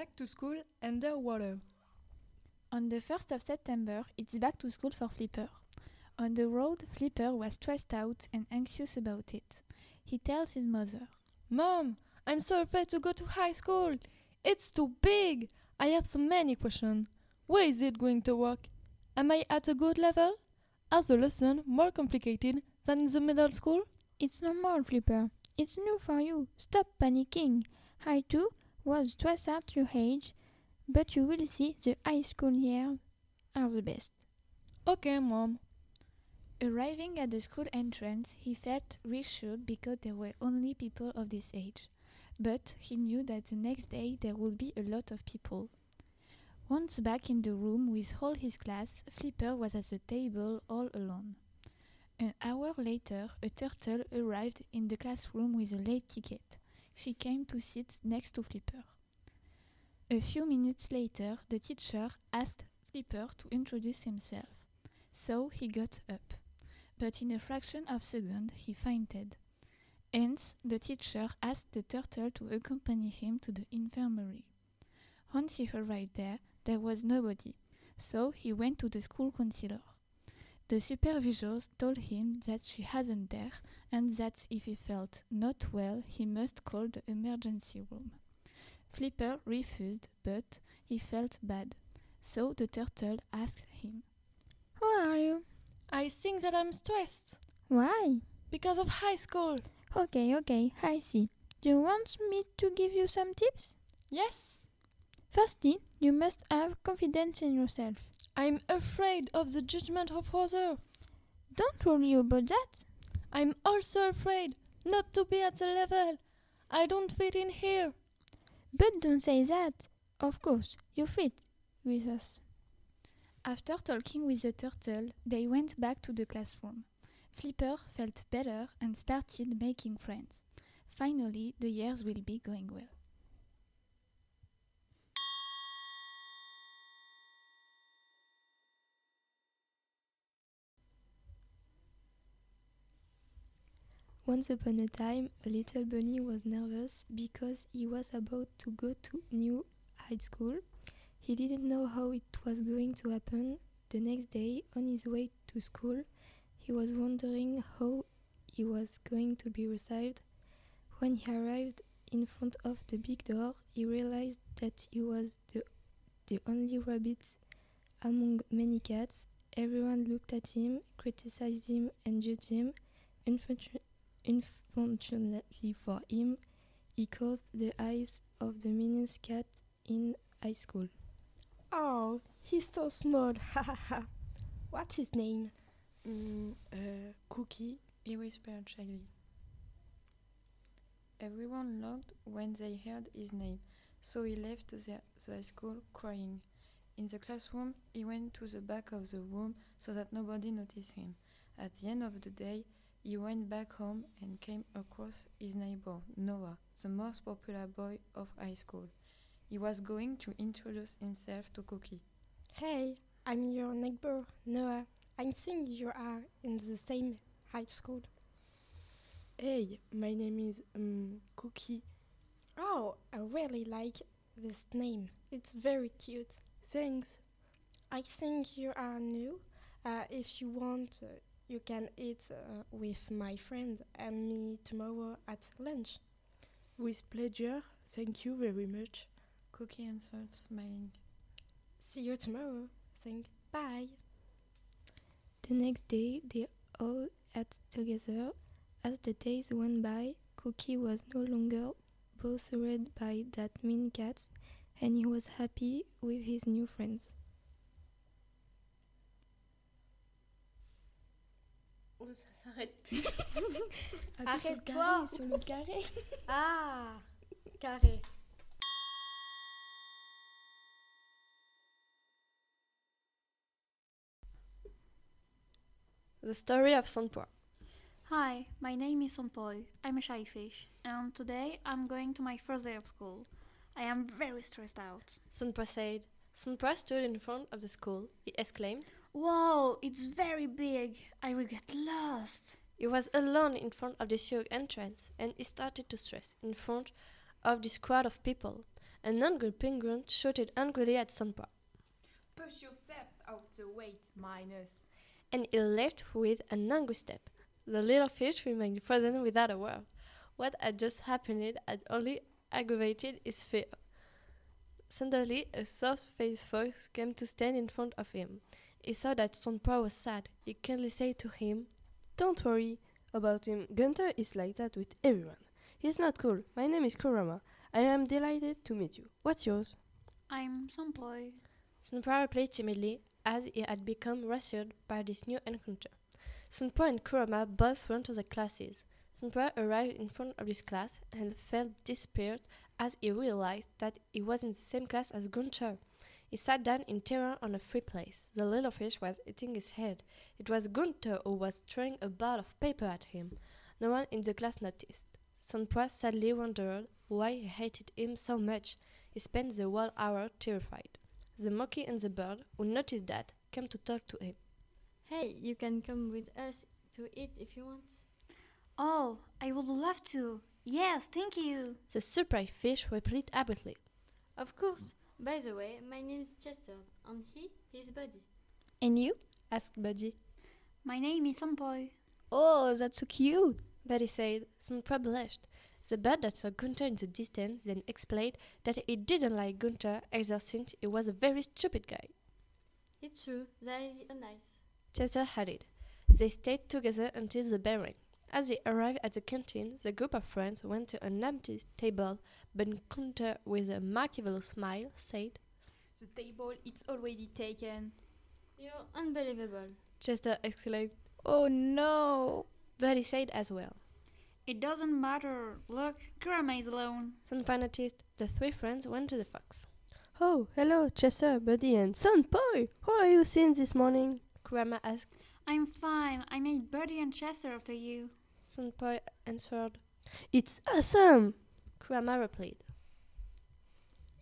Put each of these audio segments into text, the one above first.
Back to school underwater. On the 1st of September, it's back to school for Flipper. On the road, Flipper was stressed out and anxious about it. He tells his mother, Mom, I'm so afraid to go to high school. It's too big. I have so many questions. Where is it going to work? Am I at a good level? Are the lessons more complicated than in the middle school? It's normal, Flipper. It's new for you. Stop panicking. I too was stressed at your age, but you will see the high school years are the best. Okay, Mom. Arriving at the school entrance, he felt reassured because there were only people of this age. But he knew that the next day there would be a lot of people. Once back in the room with all his class, Flipper was at the table all alone. An hour later, a turtle arrived in the classroom with a late ticket. She came to sit next to Flipper. A few minutes later, the teacher asked Flipper to introduce himself. So he got up. But in a fraction of a second, he fainted. Hence, the teacher asked the turtle to accompany him to the infirmary. Once he arrived there, there was nobody, so he went to the school counselor. The supervisors told him that she hadn't there and that if he felt not well, he must call the emergency room. Flipper refused, but he felt bad, so the turtle asked him, Who are you? I think that I'm stressed Why? because of high school. Okay, okay, I see. Do you want me to give you some tips? Yes, Firstly, you must have confidence in yourself. I'm afraid of the judgment of others. Don't worry about that. I'm also afraid not to be at the level. I don't fit in here. But don't say that. Of course, you fit with us. After talking with the turtle, they went back to the classroom. Flipper felt better and started making friends. Finally, the years will be going well. Once upon a time, a little bunny was nervous because he was about to go to new high school. He didn't know how it was going to happen. The next day, on his way to school, he was wondering how he was going to be received. When he arrived in front of the big door, he realized that he was the, the only rabbit among many cats. Everyone looked at him, criticized him, and judged him. Unfortunately, Unfortunately for him, he caught the eyes of the meanest cat in high school. Oh, he's so small. Ha ha ha. What's his name? Mm, uh, Cookie, he whispered shyly. Everyone laughed when they heard his name, so he left the, the high school crying. In the classroom, he went to the back of the room so that nobody noticed him. At the end of the day, he went back home and came across his neighbor, Noah, the most popular boy of high school. He was going to introduce himself to Cookie. Hey, I'm your neighbor, Noah. I think you are in the same high school. Hey, my name is um, Cookie. Oh, I really like this name. It's very cute. Thanks. I think you are new. Uh, if you want, uh, you can eat uh, with my friend and me tomorrow at lunch. With pleasure. Thank you very much. Cookie answered, smiling. See you tomorrow. Thank bye. The next day, they all ate together. As the days went by, Cookie was no longer bothered by that mean cat, and he was happy with his new friends. Ça s'arrête plus. Arrête-toi. Sur le carré. Ah, carré. The story of Sonpoa. Hi, my name is Sonpoy. I'm a shy fish, and today I'm going to my first day of school. I am very stressed out. Sonpoa said. Sonpoa stood in front of the school. He exclaimed, Whoa, it's very big. I will get lost. He was alone in front of the huge entrance, and he started to stress in front of this crowd of people. An angry penguin shouted angrily at Sunpa, Push yourself out the way, minus. and he left with an angry step. The little fish remained frozen without a word. What had just happened had only aggravated his fear. Suddenly, a soft-faced fox came to stand in front of him. He saw that Sunpa was sad. He kindly said to him, Don't worry about him. Gunter is like that with everyone. He's not cool. My name is Kurama. I am delighted to meet you. What's yours? I'm Sunploy. Sunpa replied timidly, as he had become reassured by this new encounter. Sunpa and Kurama both went to the classes. Sunpa arrived in front of his class and felt disappointed as he realized that he was in the same class as Gunter. He sat down in terror on a free place. The little fish was hitting his head. It was Gunter who was throwing a ball of paper at him. No one in the class noticed. Sunpa sadly wondered why he hated him so much. He spent the whole hour terrified. The monkey and the bird, who noticed that, came to talk to him. Hey, you can come with us to eat if you want. Oh, I would love to. Yes, thank you. The surprised fish replied abruptly. Of course. By the way, my name is Chester, and he, his buddy. And you? asked Budgie. My name is Sunploy. Oh, that's so cute. Buddy said, Sunpa blushed. The bird that saw Gunter in the distance then explained that he didn't like Gunter either since he was a very stupid guy. It's true, they are nice. Chester added. They stayed together until the bell rang. As they arrived at the canteen, the group of friends went to an empty table, but Gunter, with a marvelous smile, said, The table is already taken. You're unbelievable. Chester exclaimed. Oh no. Buddy said as well. It doesn't matter. Look, Kurama is alone. Sunpa noticed the three friends went to the fox. Oh, hello, Chester, Buddy, and Sunboy. How are you seeing this morning? Kurama asked. I'm fine. I made Birdie and Chester after you. Sunboy answered. It's awesome. Kurama replied.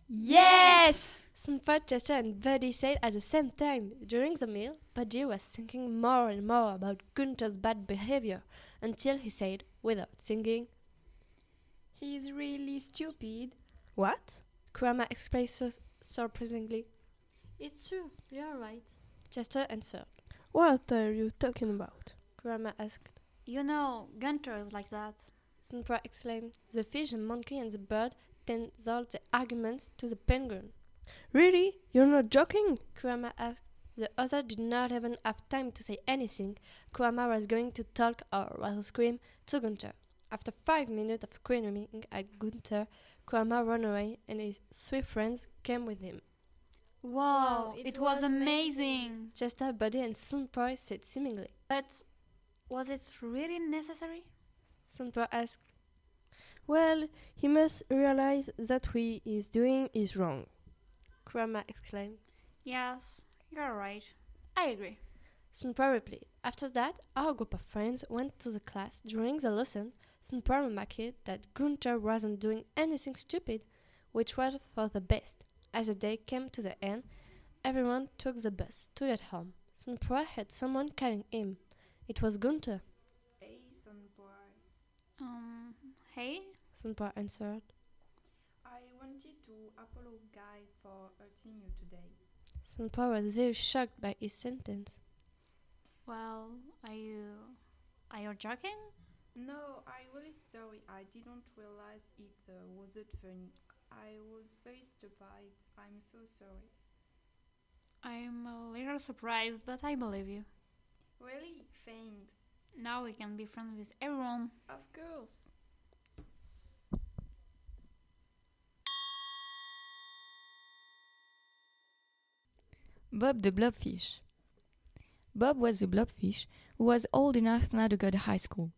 Yes! Sunpa, Chester, and Buddy said at the same time. During the meal, Buddy was thinking more and more about Gunter's bad behavior until he said, without thinking, He's really stupid. What? Kurama explained so surprisingly. It's true, you're right. Chester answered. What are you talking about? Kurama asked. You know, Gunter is like that. Sunpa exclaimed. The fish, the monkey, and the bird tendered the arguments to the penguin. Really? You're not joking? Kurama asked. The other did not even have time to say anything. Kurama was going to talk or rather scream to Gunter. After five minutes of screaming at Gunter, Kurama ran away and his three friends came with him. Wow, Wow, it, it was, was amazing. amazing. Chester, Buddy, and Sunpoy said seemingly. But was it really necessary? Sunpoy asked. Well, he must realize that what he is doing is wrong. Kurama exclaimed. Yes, you're right. I agree. Sunpoy replied. After that, our group of friends went to the class. During the lesson, Sunpoy remarked that Gunter wasn't doing anything stupid, which was for the best. As the day came to the end, everyone took the bus to get home. Sunpoy had someone carrying him. It was Gunther. Hey, Sunboy. Um, hey? Sunpoy answered. I wanted to apologize for hurting you today. Sunpoy was very shocked by his sentence. Well, are you. Are you joking? No, I really sorry. I didn't realize it uh, wasn't funny. I was very stupid. I'm so sorry. I'm a little surprised, but I believe you. Really? Thanks. Now we can be friends with everyone. Of course. Bob the Blobfish. Bob was a blobfish who was old enough now to go to high school.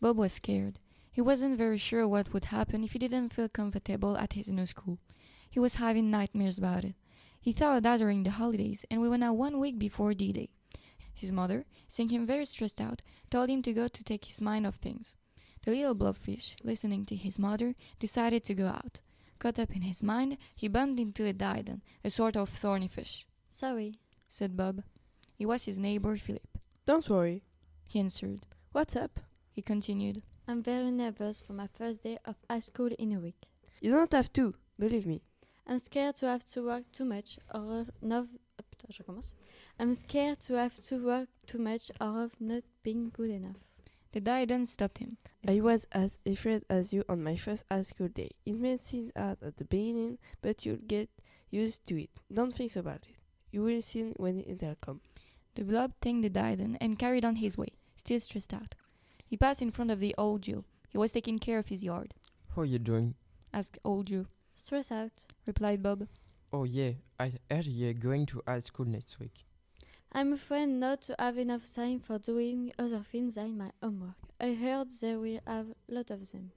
Bob was scared. He wasn't very sure what would happen if he didn't feel comfortable at his new school. He was having nightmares about it. He thought of that during the holidays, and we were now one week before D Day. His mother, seeing him very stressed out, told him to go to take his mind off things. The little blobfish, listening to his mother, decided to go out. Caught up in his mind, he bumped into a diadem, a sort of thorny fish. Sorry. Said Bob. It was his neighbor Philip. Don't worry. He answered. What's up? He continued. I'm very nervous for my first day of high school in a week. You don't have to, believe me. I'm scared to have to work too much or not. Putain, je recommence. I'm scared to have to work too much or of not being good enough. The Diden stopped him. I was as afraid as you on my first high school day. It may seem hard at the beginning, but you'll get used to it. Don't think about it. You will see when it'll come. The blob thanked the Diden and carried on his way, still stressed out. He passed in front of the old Jew. He was taking care of his yard. How are you doing? asked old Jew. Stressed out. Replied Bob. Oh yeah, I heard you're going to high school next week. I'm afraid not to have enough time for doing other things than my homework. I heard there will have a lot of them.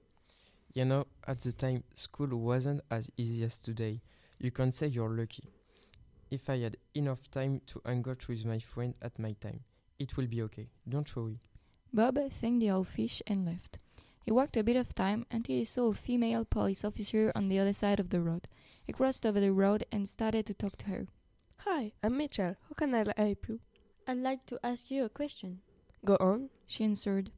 You know, at the time, school wasn't as easy as today. You can say you're lucky. If I had enough time to hang out with my friend at my time, it will be okay. Don't worry. Bob thanked the old fish and left. He walked a bit of time until he saw a female police officer on the other side of the road. He crossed over the road and started to talk to her. Hi, I'm Mitchell. How can I help you? I'd like to ask you a question. Go on. She answered.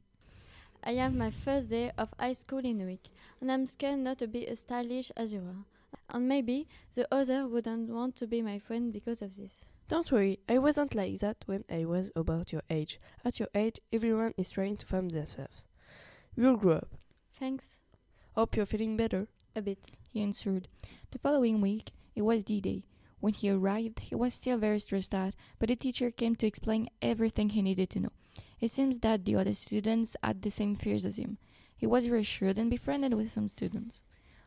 I have my first day of high school in a week, and I'm scared not to be as stylish as you are. And maybe the other wouldn't want to be my friend because of this. Don't worry, I wasn't like that when I was about your age. At your age, everyone is trying to find themselves. You'll grow up. Thanks. Hope you're feeling better. A bit. He answered. The following week, it was D Day. When he arrived, he was still very stressed out, but the teacher came to explain everything he needed to know. It seems that the other students had the same fears as him. He was reassured and befriended with some students.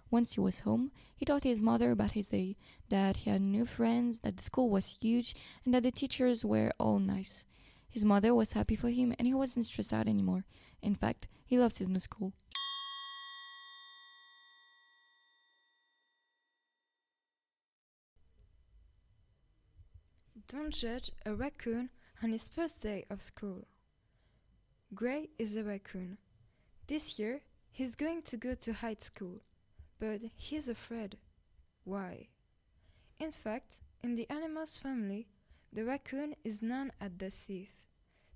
Once he was home, he told his mother about his day, that he had new friends, that the school was huge, and that the teachers were all nice. His mother was happy for him and he wasn't stressed out anymore. In fact, he loves his new school. Don't judge a raccoon on his first day of school. Gray is a raccoon. This year, he's going to go to high school, but he's afraid. Why? In fact, in the animals family, the raccoon is known as the thief,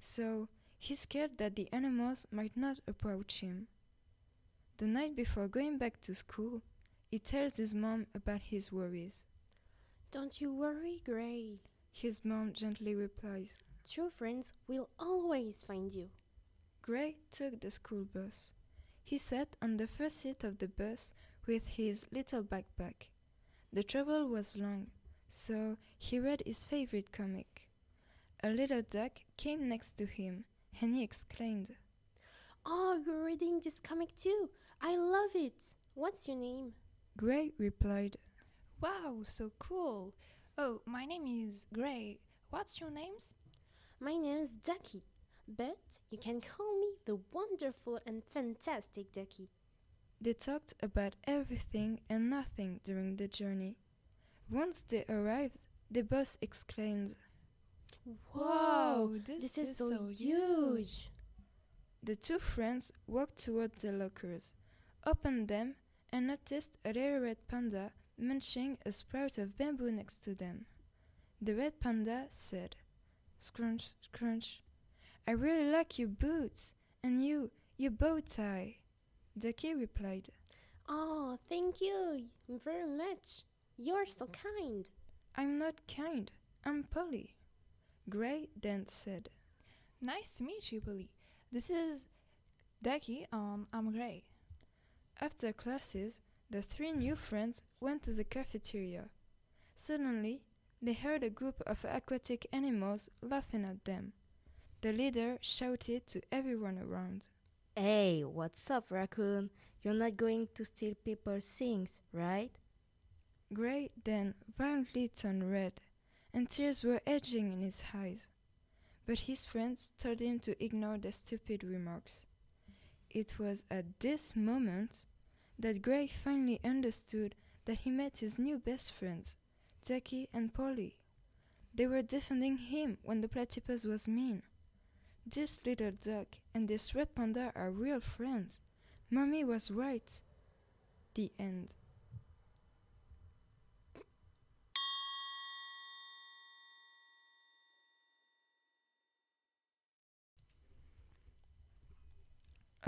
so he's scared that the animals might not approach him. The night before going back to school, he tells his mom about his worries. Don't you worry, Gray. His mom gently replies. True friends will always find you. Gray took the school bus. He sat on the first seat of the bus with his little backpack. The travel was long, so he read his favorite comic. A little duck came next to him, and he exclaimed, Oh, you're reading this comic too? I love it. What's your name? Gray replied, Wow, so cool. Oh, my name is Gray. What's your names? My name's Ducky, but you can call me the wonderful and fantastic Ducky. They talked about everything and nothing during the journey. Once they arrived, the boss exclaimed, Wow, this, is, so huge. The two friends walked toward the lockers, opened them, and noticed a little red panda munching a sprout of bamboo next to them. The red panda said, Scrunch, scrunch. I really like your boots, and you, your bow tie. Ducky replied, Oh, thank you very much. You're so kind. I'm not kind, I'm Polly. Gray then said, Nice to meet you, Polly. This is Ducky, um, I'm Gray. After classes, the three new friends went to the cafeteria. Suddenly, they heard a group of aquatic animals laughing at them. The leader shouted to everyone around. Hey, what's up, raccoon? You're not going to steal people's things, right? Gray then violently turned red, and tears were edging in his eyes. But his friends told him to ignore the stupid remarks. It was at this moment that Gray finally understood that he met his new best friends, Jackie and Polly. They were defending him when the platypus was mean. This little duck and this red panda are real friends. Mommy was right. The end.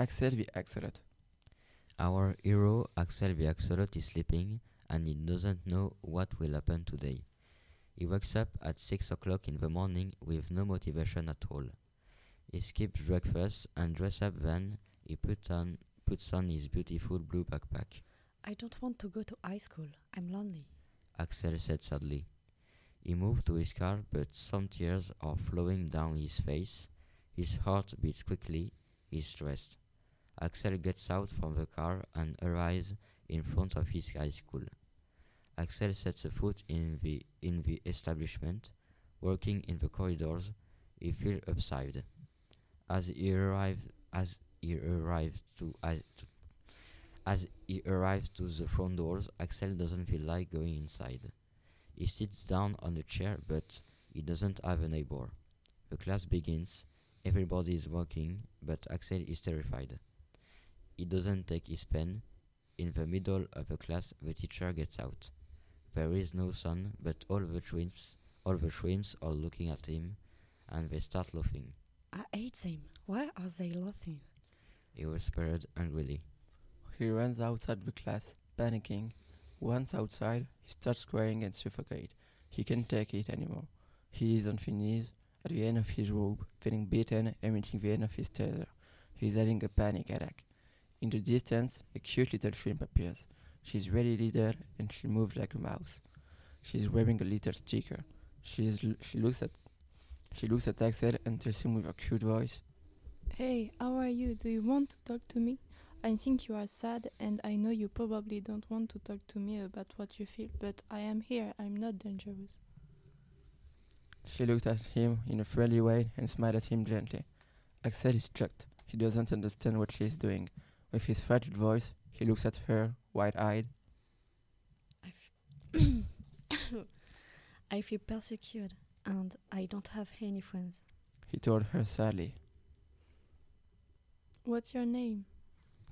Axel the Axolotl. Our hero, Axel the Axolotl, is sleeping and he doesn't know what will happen today. He wakes up at 6 o'clock in the morning with no motivation at all. He skips breakfast and dresses up then he put on, puts on his beautiful blue backpack. I don't want to go to high school. I'm lonely. Axel said sadly. He moved to his car, but some tears are flowing down his face. His heart beats quickly. He's stressed. Axel gets out from the car and arrives in front of his high school. Axel sets a foot in the in the establishment, working in the corridors. He feels upside. As he arrived, as he arrived to as to, as he arrives to the front doors, Axel doesn't feel like going inside. He sits down on a chair, but he doesn't have a neighbor. The class begins. Everybody is working, but Axel is terrified. He doesn't take his pen. In the middle of the class, the teacher gets out. There is no sun, but all the shrimps, all the shrimps are looking at him, and they start laughing. I hate them. Why are they laughing? He whispered angrily. He runs outside the class, panicking. Once outside, he starts crying and suffocates. He can't take it anymore. He is on his knees, at the end of his rope, feeling beaten and reaching the end of his tether. He is having a panic attack. In the distance, a cute little shrimp appears. She is very little and she moves like a mouse. She is wearing a little sticker. She, is l- she looks at she looks at Axel and tells him with a cute voice, Hey, how are you? Do you want to talk to me? I think you are sad, and I know you probably don't want to talk to me about what you feel, but I am here. I'm not dangerous. She looked at him in a friendly way and smiled at him gently. Axel is shocked. He doesn't understand what she is doing. With his fragile voice, he looks at her, wide-eyed. I feel persecuted and I don't have any friends. He told her sadly. What's your name?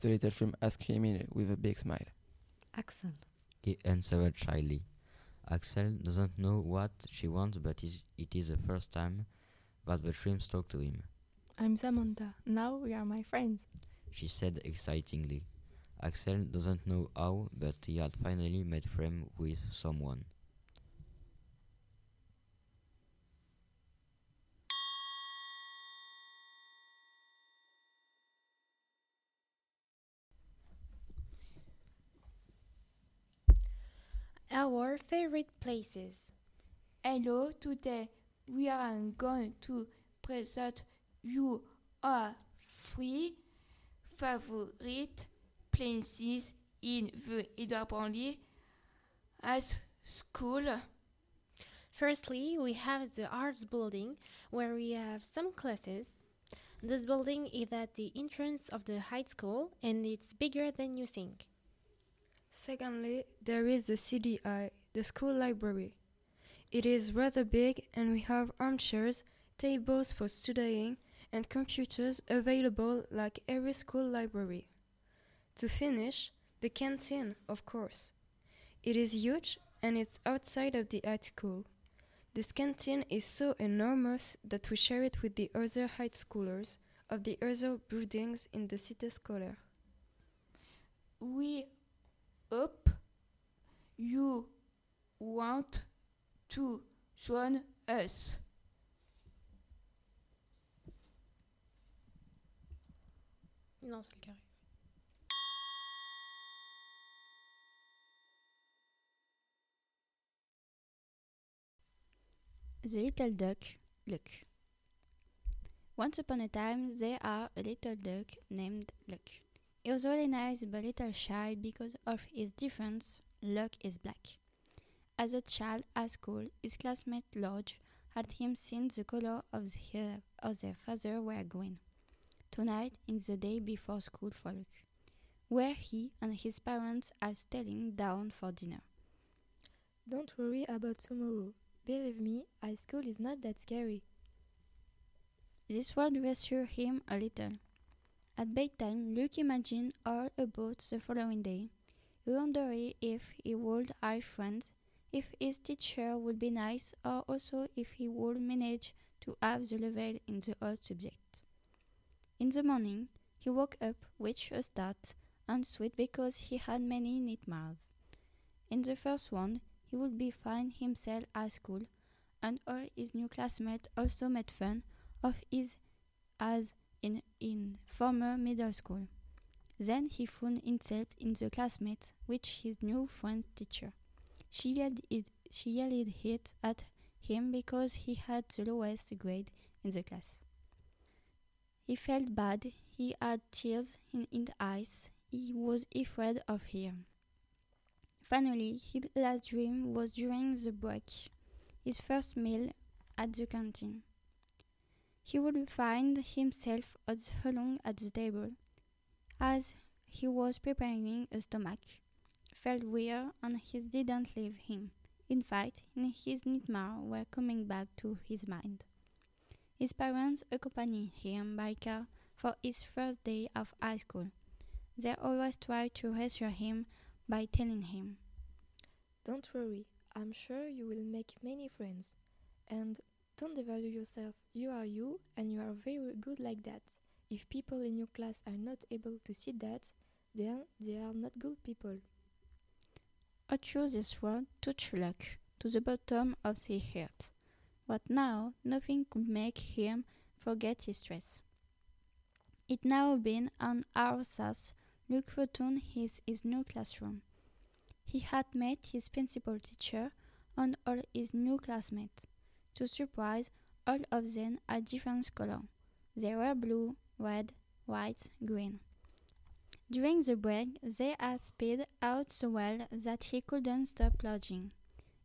The little shrimp asked him in, with a big smile. Axel. He answered shyly. Axel doesn't know what she wants, but is, it is the first time that the shrimps talk to him. I'm Samantha. Now we are my friends. She said excitingly. Axel doesn't know how, but he had finally made friends with someone. Our favorite places. Hello, today we are going to present you our three favorite places in the Edouard Branly High School. Firstly, we have the arts building where we have some classes. This building is at the entrance of the high school and it's bigger than you think. Secondly, there is the CDI, the school library. It is rather big and we have armchairs, tables for studying, and computers available like every school library. To finish, the canteen, of course. It is huge and it's outside of the high school. This canteen is so enormous that we share it with the other high schoolers of the other buildings in the Cité Scolaire. We hope you want to join us. Non, c'est le carré. The Little Duck, Luck. Once upon a time, there are a little duck named Luck. He was really nice but a little shy because of his difference. Luck is black. As a child at school, his classmate Lodge had him seen the color of, the of their father were green. Tonight is the day before school for Luke, where he and his parents are staying down for dinner. Don't worry about tomorrow. Believe me, high school is not that scary. This word reassured him a little. At bedtime, Luke imagined all about the following day. wondering if he would have friends, if his teacher would be nice, or also if he would manage to have the level in the old subject. In the morning, he woke up with a start and sweat because he had many nightmares. In the first one, he would be find himself at school, and all his new classmates also made fun of his as in in former middle school. Then he found himself in the classmates with his new friend's teacher. She yelled it, she yelled it at him because he had the lowest grade in the class. He felt bad. He had tears in his eyes. He was afraid of her. Finally, his last dream was during the break, his first meal at the canteen. He would find himself alone at the table. As he was preparing a stomach, felt weird and he didn't leave him. In fact, his nightmares were coming back to his mind. His parents accompanied him by car for his first day of high school. They always tried to reassure him by telling him, Don't worry, I'm sure you will make many friends. And don't devalue yourself. You are you, and you are very good like that. If people in your class are not able to see that, then they are not good people. Ocho this word touched luck to the bottom of the heart. But now nothing could make him forget his stress. It now been an hour since Luke returned his, his new classroom. He had met his principal teacher and all his new classmates. To surprise, all of them are different color. They were blue, red, white, green. During the break, they had sped out so well that he couldn't stop lodging.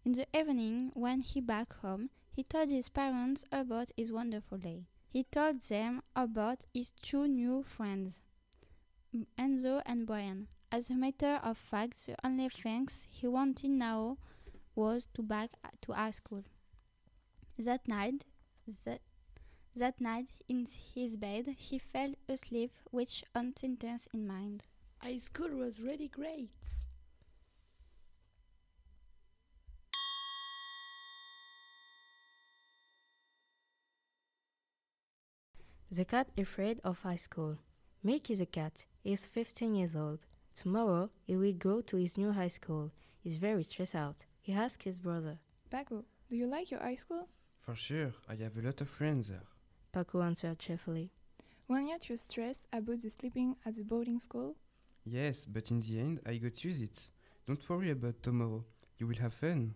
In the evening, when he back home, he told his parents about his wonderful day. He told them about his two new friends, Enzo and Brian. As a matter of fact, the only things he wanted now was to back to high school. That night, that, that night in his bed, he fell asleep with one sentence in mind. High school was really great. The cat afraid of high school. Milk is a cat. He is 15 years old. Tomorrow he will go to his new high school. He's very stressed out. He asks his brother. Paco, do you like your high school? For sure, I have a lot of friends there. Paco answered cheerfully. Weren't you stressed about the sleeping at the boarding school? Yes, but in the end, I got used it. Don't worry about tomorrow. You will have fun.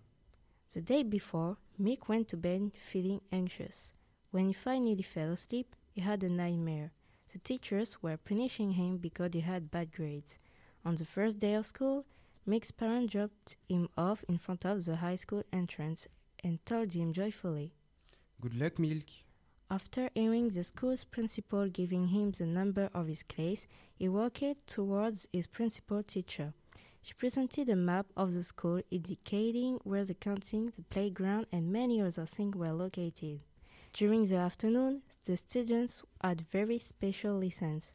The day before, Mick went to bed feeling anxious. When he finally fell asleep, he had a nightmare. The teachers were punishing him because he had bad grades. On the first day of school, Mick's parents dropped him off in front of the high school entrance and told him joyfully, Good luck, Milk. After hearing the school's principal giving him the number of his class, he walked towards his principal teacher. She presented a map of the school indicating where the canteen, the playground, and many other things were located. During the afternoon, the students had very special lessons.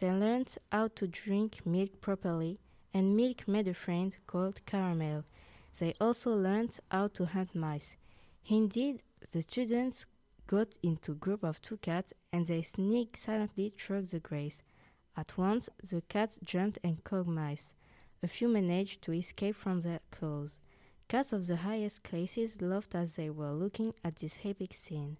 They learned how to drink milk properly, and Milk made a friend called Caramel. They also learned how to hunt mice. Indeed, the students got into a group of two cats and they sneaked silently through the grass. At once, the cats jumped and caught mice. A few managed to escape from their claws. Cats of the highest classes laughed as they were looking at this epic scene.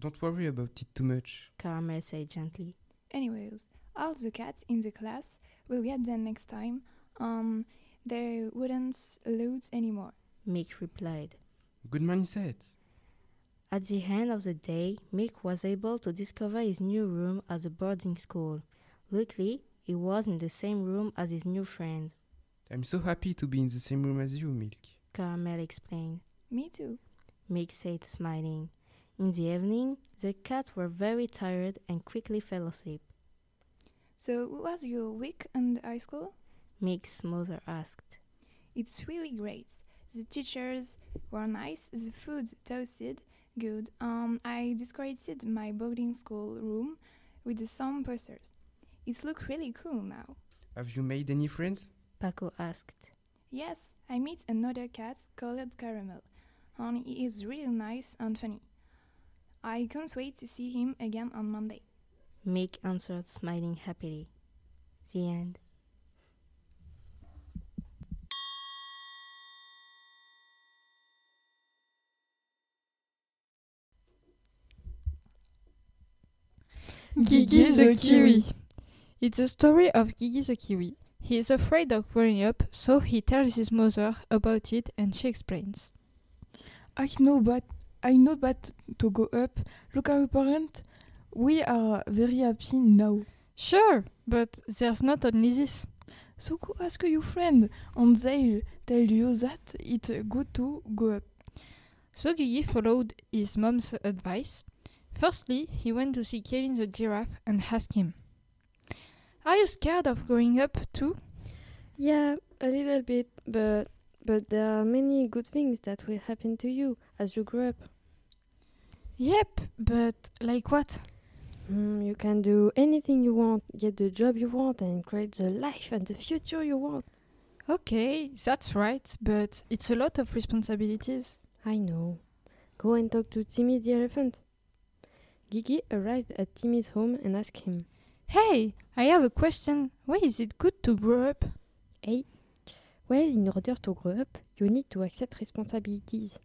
Don't worry about it too much. Caramel said gently. Anyways, all the cats in the class will get them next time. Um, they wouldn't lose anymore. Mick replied. Good mindset. At the end of the day, Mick was able to discover his new room at the boarding school. Luckily, he was in the same room as his new friend. I'm so happy to be in the same room as you, Milk. Caramel explained. Me too. Mick said, smiling. In the evening, the cats were very tired and quickly fell asleep. So, what was your week in high school? Mick's mother asked. It's really great. The teachers were nice, the food toasted, good. Um, I decorated my boarding school room with some posters. It looks really cool now. Have you made any friends? Paco asked. Yes, I met another cat called Caramel, and he is really nice and funny. I can't wait to see him again on Monday. Mick answered, smiling happily. The end. Gigi the Kiwi. It's a story of Gigi the Kiwi. He is afraid of growing up, so he tells his mother about it and she explains. I know, but I know but to go up. Look our parent. We are very happy now. Sure, but there's not only this. So go ask your friend and they'll tell you that it's good to go up. So Gigi followed his mom's advice. Firstly, he went to see Kevin the giraffe and asked him, Are you scared of growing up too? Yeah, a little bit, but but there are many good things that will happen to you as you grew up. Yep, but like what? Mm, you can do anything you want, get the job you want, and create the life and the future you want. Okay, that's right, but it's a lot of responsibilities. I know. Go and talk to Timmy the elephant. Gigi arrived at Timmy's home and asked him, Hey, I have a question. Why is it good to grow up? Hey, well, in order to grow up, you need to accept responsibilities.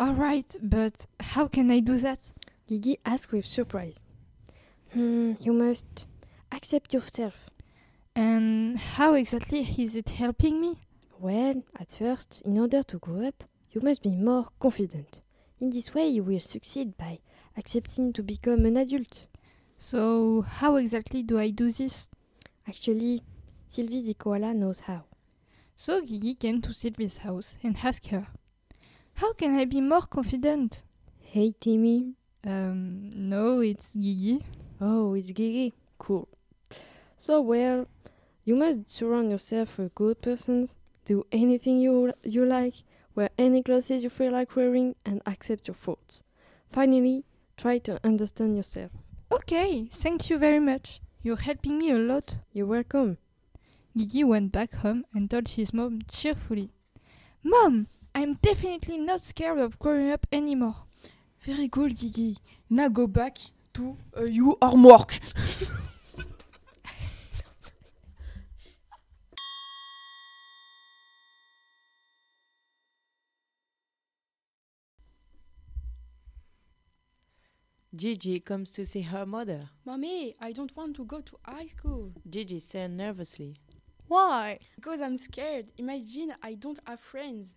Alright, but how can I do that? Gigi asked with surprise. Hmm, you must accept yourself. And how exactly is it helping me? Well, at first, in order to grow up, you must be more confident. In this way, you will succeed by accepting to become an adult. So, how exactly do I do this? Actually, Sylvie the koala knows how. So Gigi came to Sylvie's house and asked her, How can I be more confident? Hey, Timmy. Um, no, it's Gigi. Oh, it's Gigi. Cool. So, well, you must surround yourself with good persons, do anything you, you like, wear any clothes you feel like wearing, and accept your faults. Finally, try to understand yourself. Okay, thank you very much. You're helping me a lot. You're welcome. Gigi went back home and told his mom cheerfully, Mom, I'm definitely not scared of growing up anymore. Very good, Gigi. Now go back to uh, your homework. Gigi comes to see her mother. Mommy, I don't want to go to high school. Gigi said nervously. Why? Because I'm scared. Imagine I don't have friends.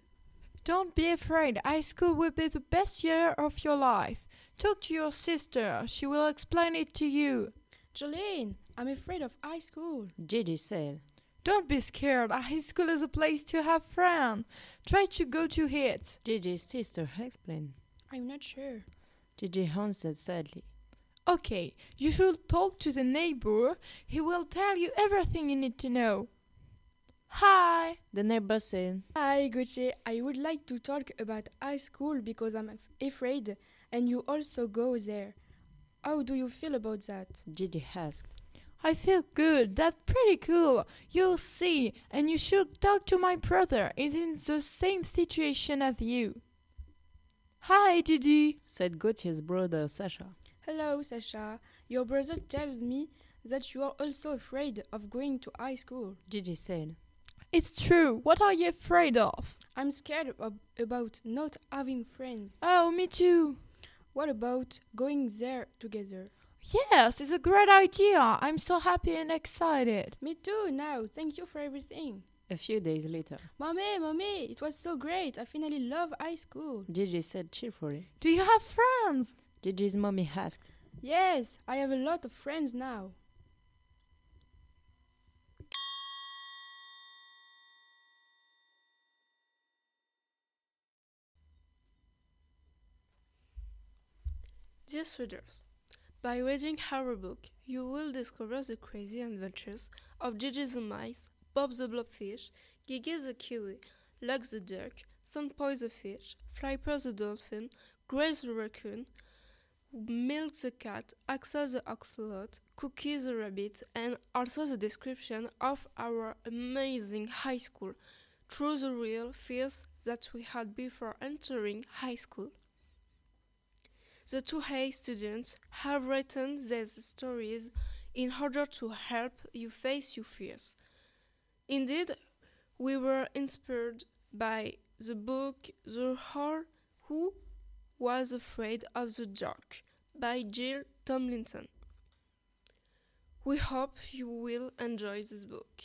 Don't be afraid. High school will be the best year of your life. Talk to your sister. She will explain it to you. Jolene, I'm afraid of high school. Gigi said. Don't be scared. High school is a place to have fun. Try to go to it. Gigi's sister explained. I'm not sure. Gigi answered sadly. Okay, you should talk to the neighbor. He will tell you everything you need to know. Hi. The neighbor said. Hi, Gucci. I would like to talk about high school because I'm afraid and you also go there. How do you feel about that? Gigi asked. I feel good. That's pretty cool. You'll see. And you should talk to my brother. He's in the same situation as you. Hi, Gigi, said Gautier's brother Sasha. Hello, Sasha. Your brother tells me that you are also afraid of going to high school. Gigi said. It's true. What are you afraid of? I'm scared ab- about not having friends. Oh, me too. What about going there together? Yes, it's a great idea. I'm so happy and excited. Me too, now. Thank you for everything. A few days later, Mommy, mommy, it was so great. I finally love high school. Gigi said cheerfully. Do you have friends? Gigi's mommy asked. Yes, I have a lot of friends now. By reading our book, you will discover the crazy adventures of Gigi the Mice, Bob the Blobfish, Gigi the Kiwi, Luck the Duck, Sunpoy the Fish, Flipper the Dolphin, Grace the Raccoon, Milk the Cat, Axa the Ocelot, Cookie the Rabbit, and also the description of our amazing high school through the real fears that we had before entering high school. The two A students have written these stories in order to help you face your fears. Indeed, we were inspired by the book The Owl Who Was Afraid of the Dark by Jill Tomlinson. We hope you will enjoy this book.